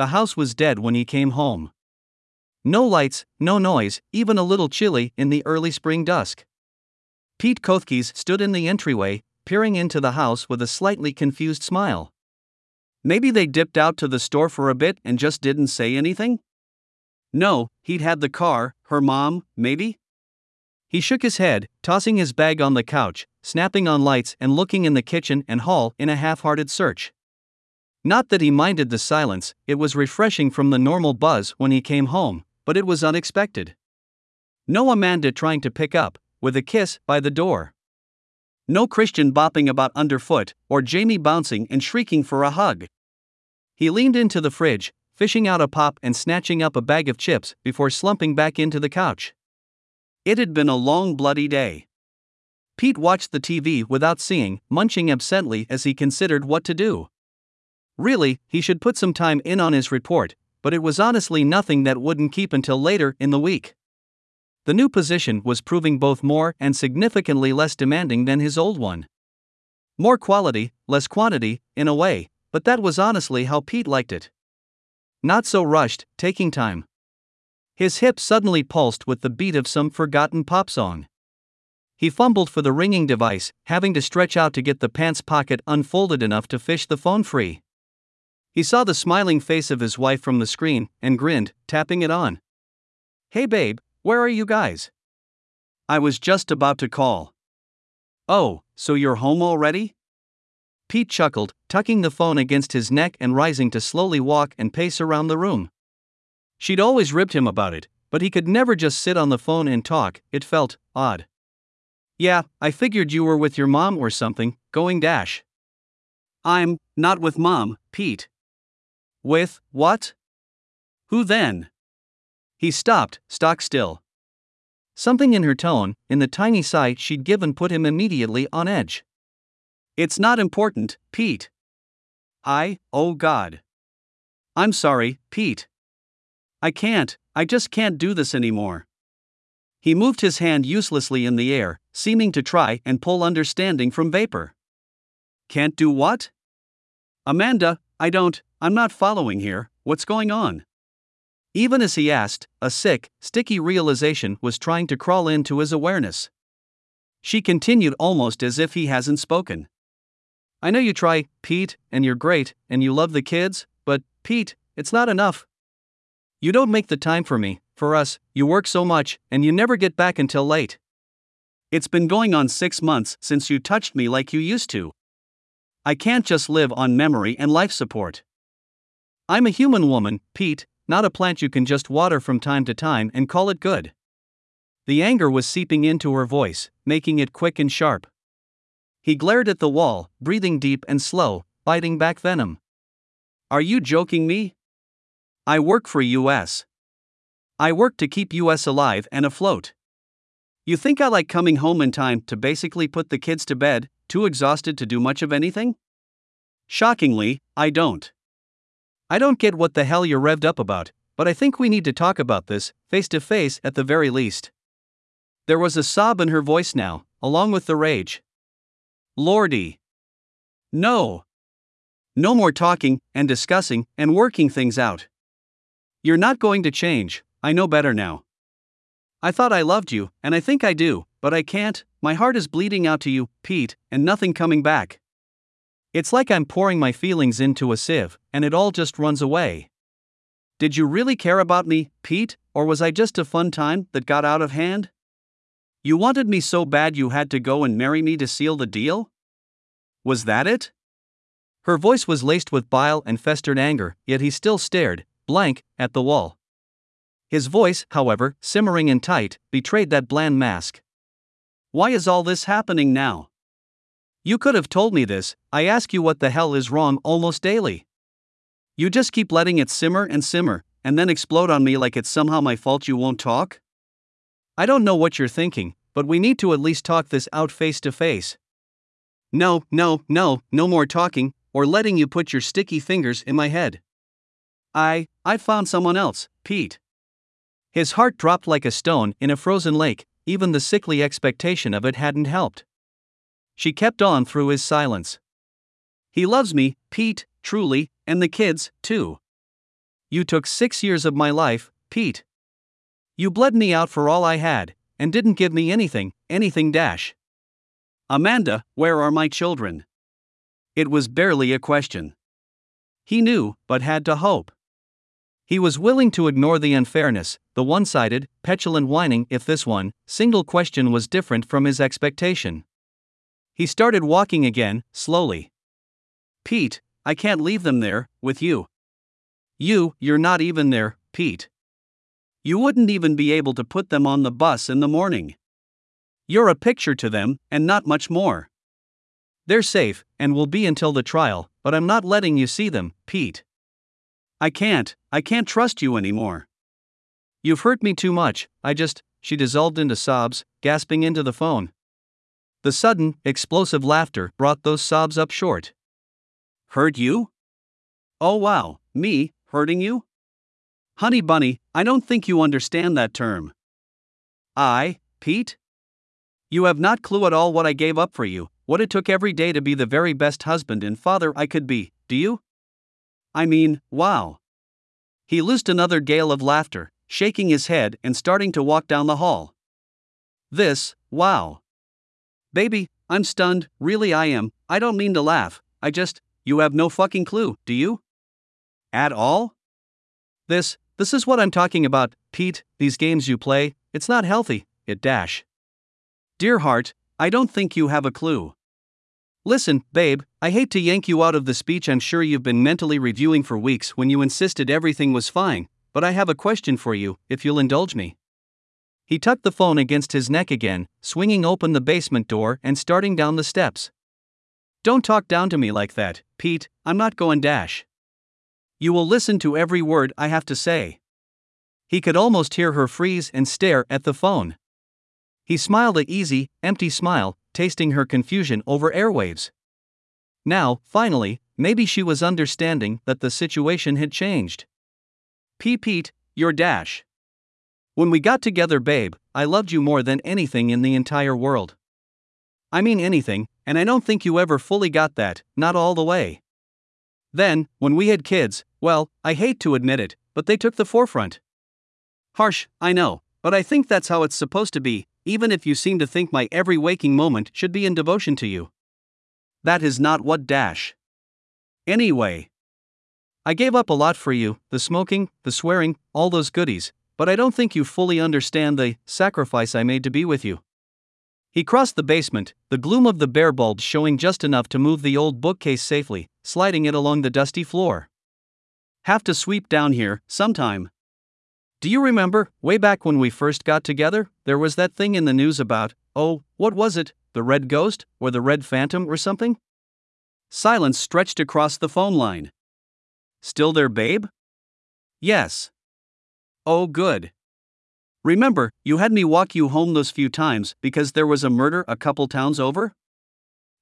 the house was dead when he came home. No lights, no noise, even a little chilly in the early spring dusk. Pete Kothkes stood in the entryway, peering into the house with a slightly confused smile. Maybe they dipped out to the store for a bit and just didn't say anything? No, he'd had the car, her mom, maybe? He shook his head, tossing his bag on the couch, snapping on lights and looking in the kitchen and hall in a half hearted search. Not that he minded the silence, it was refreshing from the normal buzz when he came home, but it was unexpected. No Amanda trying to pick up, with a kiss, by the door. No Christian bopping about underfoot, or Jamie bouncing and shrieking for a hug. He leaned into the fridge, fishing out a pop and snatching up a bag of chips before slumping back into the couch. It had been a long, bloody day. Pete watched the TV without seeing, munching absently as he considered what to do. Really, he should put some time in on his report, but it was honestly nothing that wouldn't keep until later in the week. The new position was proving both more and significantly less demanding than his old one. More quality, less quantity, in a way, but that was honestly how Pete liked it. Not so rushed, taking time. His hip suddenly pulsed with the beat of some forgotten pop song. He fumbled for the ringing device, having to stretch out to get the pants pocket unfolded enough to fish the phone free. He saw the smiling face of his wife from the screen and grinned, tapping it on. Hey babe, where are you guys? I was just about to call. Oh, so you're home already? Pete chuckled, tucking the phone against his neck and rising to slowly walk and pace around the room. She'd always ribbed him about it, but he could never just sit on the phone and talk, it felt odd. Yeah, I figured you were with your mom or something, going dash. I'm not with mom, Pete. With what? Who then? He stopped, stock still. Something in her tone, in the tiny sigh she'd given, put him immediately on edge. It's not important, Pete. I, oh God. I'm sorry, Pete. I can't, I just can't do this anymore. He moved his hand uselessly in the air, seeming to try and pull understanding from vapor. Can't do what? Amanda, I don't, I'm not following here, what's going on? Even as he asked, a sick, sticky realization was trying to crawl into his awareness. She continued almost as if he hasn't spoken. I know you try, Pete, and you're great, and you love the kids, but, Pete, it's not enough. You don't make the time for me, for us, you work so much, and you never get back until late. It's been going on six months since you touched me like you used to. I can't just live on memory and life support. I'm a human woman, Pete, not a plant you can just water from time to time and call it good. The anger was seeping into her voice, making it quick and sharp. He glared at the wall, breathing deep and slow, biting back venom. Are you joking me? I work for US. I work to keep US alive and afloat. You think I like coming home in time to basically put the kids to bed, too exhausted to do much of anything? Shockingly, I don't. I don't get what the hell you're revved up about, but I think we need to talk about this, face to face at the very least. There was a sob in her voice now, along with the rage. Lordy. No. No more talking, and discussing, and working things out. You're not going to change, I know better now. I thought I loved you, and I think I do, but I can't, my heart is bleeding out to you, Pete, and nothing coming back. It's like I'm pouring my feelings into a sieve, and it all just runs away. Did you really care about me, Pete, or was I just a fun time that got out of hand? You wanted me so bad you had to go and marry me to seal the deal? Was that it? Her voice was laced with bile and festered anger, yet he still stared, blank, at the wall. His voice, however, simmering and tight, betrayed that bland mask. Why is all this happening now? You could have told me this, I ask you what the hell is wrong almost daily. You just keep letting it simmer and simmer, and then explode on me like it's somehow my fault you won't talk? I don't know what you're thinking, but we need to at least talk this out face to face. No, no, no, no more talking, or letting you put your sticky fingers in my head. I, I found someone else, Pete. His heart dropped like a stone in a frozen lake, even the sickly expectation of it hadn't helped. She kept on through his silence. He loves me, Pete, truly, and the kids, too. You took six years of my life, Pete. You bled me out for all I had, and didn't give me anything, anything dash. Amanda, where are my children? It was barely a question. He knew, but had to hope. He was willing to ignore the unfairness, the one sided, petulant whining if this one, single question was different from his expectation. He started walking again, slowly. Pete, I can't leave them there, with you. You, you're not even there, Pete. You wouldn't even be able to put them on the bus in the morning. You're a picture to them, and not much more. They're safe, and will be until the trial, but I'm not letting you see them, Pete. I can't, I can't trust you anymore. You've hurt me too much, I just. She dissolved into sobs, gasping into the phone. The sudden, explosive laughter brought those sobs up short. Hurt you? Oh wow, me, hurting you? Honey bunny, I don't think you understand that term. I, Pete? You have not clue at all what I gave up for you, what it took every day to be the very best husband and father I could be, do you? I mean, wow. He loosed another gale of laughter, shaking his head and starting to walk down the hall. This, wow. Baby, I'm stunned, really I am, I don't mean to laugh, I just, you have no fucking clue, do you? At all? This, this is what I'm talking about, Pete, these games you play, it's not healthy, it dash. Dear heart, I don't think you have a clue. Listen, babe, I hate to yank you out of the speech I'm sure you've been mentally reviewing for weeks when you insisted everything was fine, but I have a question for you, if you'll indulge me. He tucked the phone against his neck again, swinging open the basement door and starting down the steps. Don't talk down to me like that, Pete, I'm not going dash. You will listen to every word I have to say. He could almost hear her freeze and stare at the phone. He smiled a easy, empty smile, tasting her confusion over airwaves. Now, finally, maybe she was understanding that the situation had changed. P. Pete, your dash. When we got together, babe, I loved you more than anything in the entire world. I mean anything, and I don't think you ever fully got that, not all the way. Then, when we had kids, well, I hate to admit it, but they took the forefront. Harsh, I know, but I think that's how it's supposed to be, even if you seem to think my every waking moment should be in devotion to you. That is not what dash. Anyway, I gave up a lot for you the smoking, the swearing, all those goodies, but I don't think you fully understand the sacrifice I made to be with you. He crossed the basement, the gloom of the bare bulbs showing just enough to move the old bookcase safely, sliding it along the dusty floor. Have to sweep down here, sometime. Do you remember, way back when we first got together, there was that thing in the news about, oh, what was it, the red ghost, or the red phantom, or something? Silence stretched across the phone line. Still there, babe? Yes. Oh, good. Remember, you had me walk you home those few times because there was a murder a couple towns over?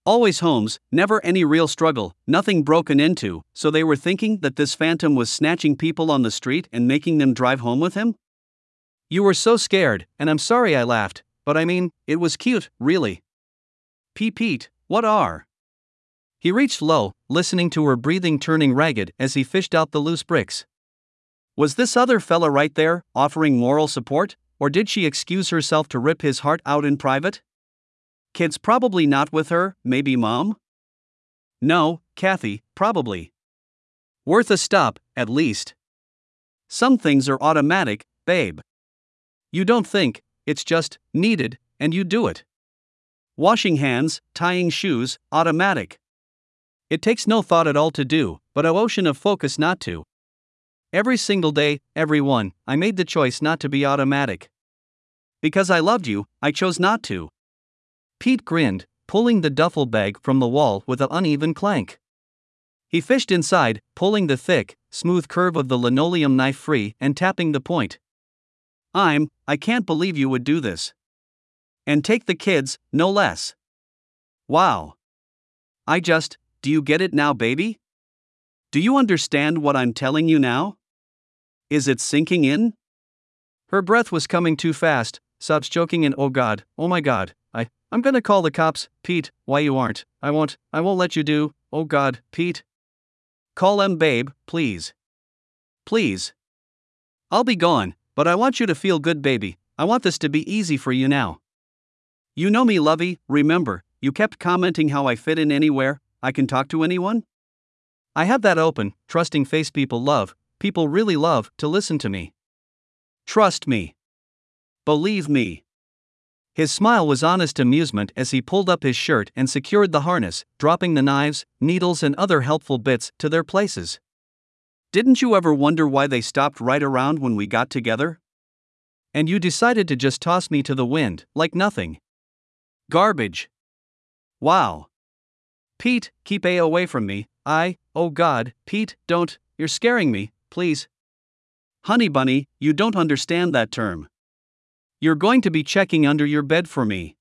Always homes, never any real struggle, nothing broken into, so they were thinking that this phantom was snatching people on the street and making them drive home with him? You were so scared, and I'm sorry I laughed, but I mean, it was cute, really. Pete, Pete, what are? He reached low, listening to her breathing turning ragged as he fished out the loose bricks. Was this other fella right there, offering moral support, or did she excuse herself to rip his heart out in private? Kids probably not with her, maybe mom? No, Kathy, probably. Worth a stop, at least. Some things are automatic, babe. You don't think, it's just needed, and you do it. Washing hands, tying shoes, automatic. It takes no thought at all to do, but a ocean of focus not to. Every single day, every one, I made the choice not to be automatic. Because I loved you, I chose not to. Pete grinned, pulling the duffel bag from the wall with an uneven clank. He fished inside, pulling the thick, smooth curve of the linoleum knife free and tapping the point. I'm, I can't believe you would do this. And take the kids, no less. Wow. I just, do you get it now, baby? Do you understand what I'm telling you now? Is it sinking in? Her breath was coming too fast, sobs choking in, oh god, oh my god, I, I'm gonna call the cops, Pete, why you aren't, I won't, I won't let you do, oh god, Pete. Call them babe, please. please. I'll be gone, but I want you to feel good, baby. I want this to be easy for you now. You know me, Lovey, remember, you kept commenting how I fit in anywhere, I can talk to anyone? I have that open, trusting face people love, people really love to listen to me. Trust me. Believe me. His smile was honest amusement as he pulled up his shirt and secured the harness, dropping the knives, needles, and other helpful bits to their places. Didn't you ever wonder why they stopped right around when we got together? And you decided to just toss me to the wind, like nothing. Garbage. Wow. Pete, keep A away from me. I, oh God, Pete, don't, you're scaring me, please. Honey bunny, you don't understand that term. You're going to be checking under your bed for me.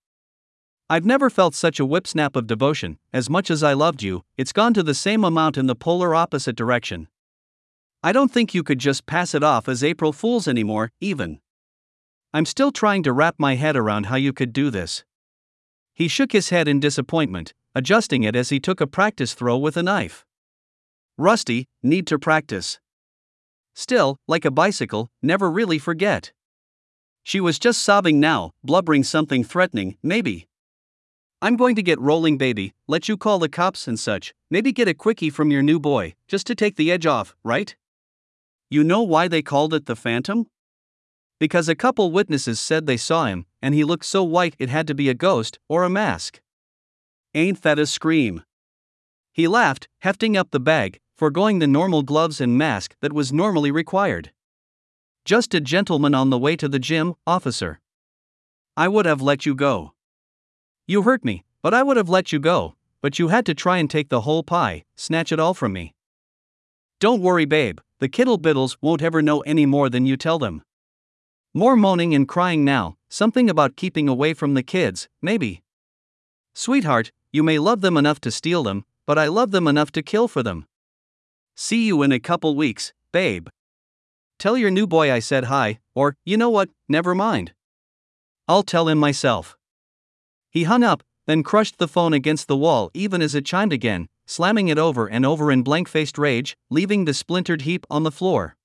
I've never felt such a whip snap of devotion, as much as I loved you, it's gone to the same amount in the polar opposite direction. I don't think you could just pass it off as April Fool's anymore, even. I'm still trying to wrap my head around how you could do this. He shook his head in disappointment, adjusting it as he took a practice throw with a knife. Rusty, need to practice. Still, like a bicycle, never really forget. She was just sobbing now, blubbering something threatening, maybe. I'm going to get rolling, baby, let you call the cops and such, maybe get a quickie from your new boy, just to take the edge off, right? You know why they called it the Phantom? Because a couple witnesses said they saw him, and he looked so white it had to be a ghost or a mask. Ain't that a scream? He laughed, hefting up the bag, foregoing the normal gloves and mask that was normally required. Just a gentleman on the way to the gym, officer. I would have let you go. You hurt me, but I would have let you go, but you had to try and take the whole pie, snatch it all from me. Don't worry, babe, the Kittle Biddles won't ever know any more than you tell them. More moaning and crying now, something about keeping away from the kids, maybe. Sweetheart, you may love them enough to steal them, but I love them enough to kill for them. See you in a couple weeks, babe. Tell your new boy I said hi, or, you know what, never mind. I'll tell him myself. He hung up, then crushed the phone against the wall even as it chimed again, slamming it over and over in blank faced rage, leaving the splintered heap on the floor.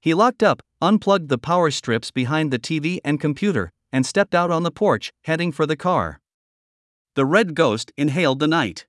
He locked up, unplugged the power strips behind the TV and computer, and stepped out on the porch, heading for the car. The red ghost inhaled the night.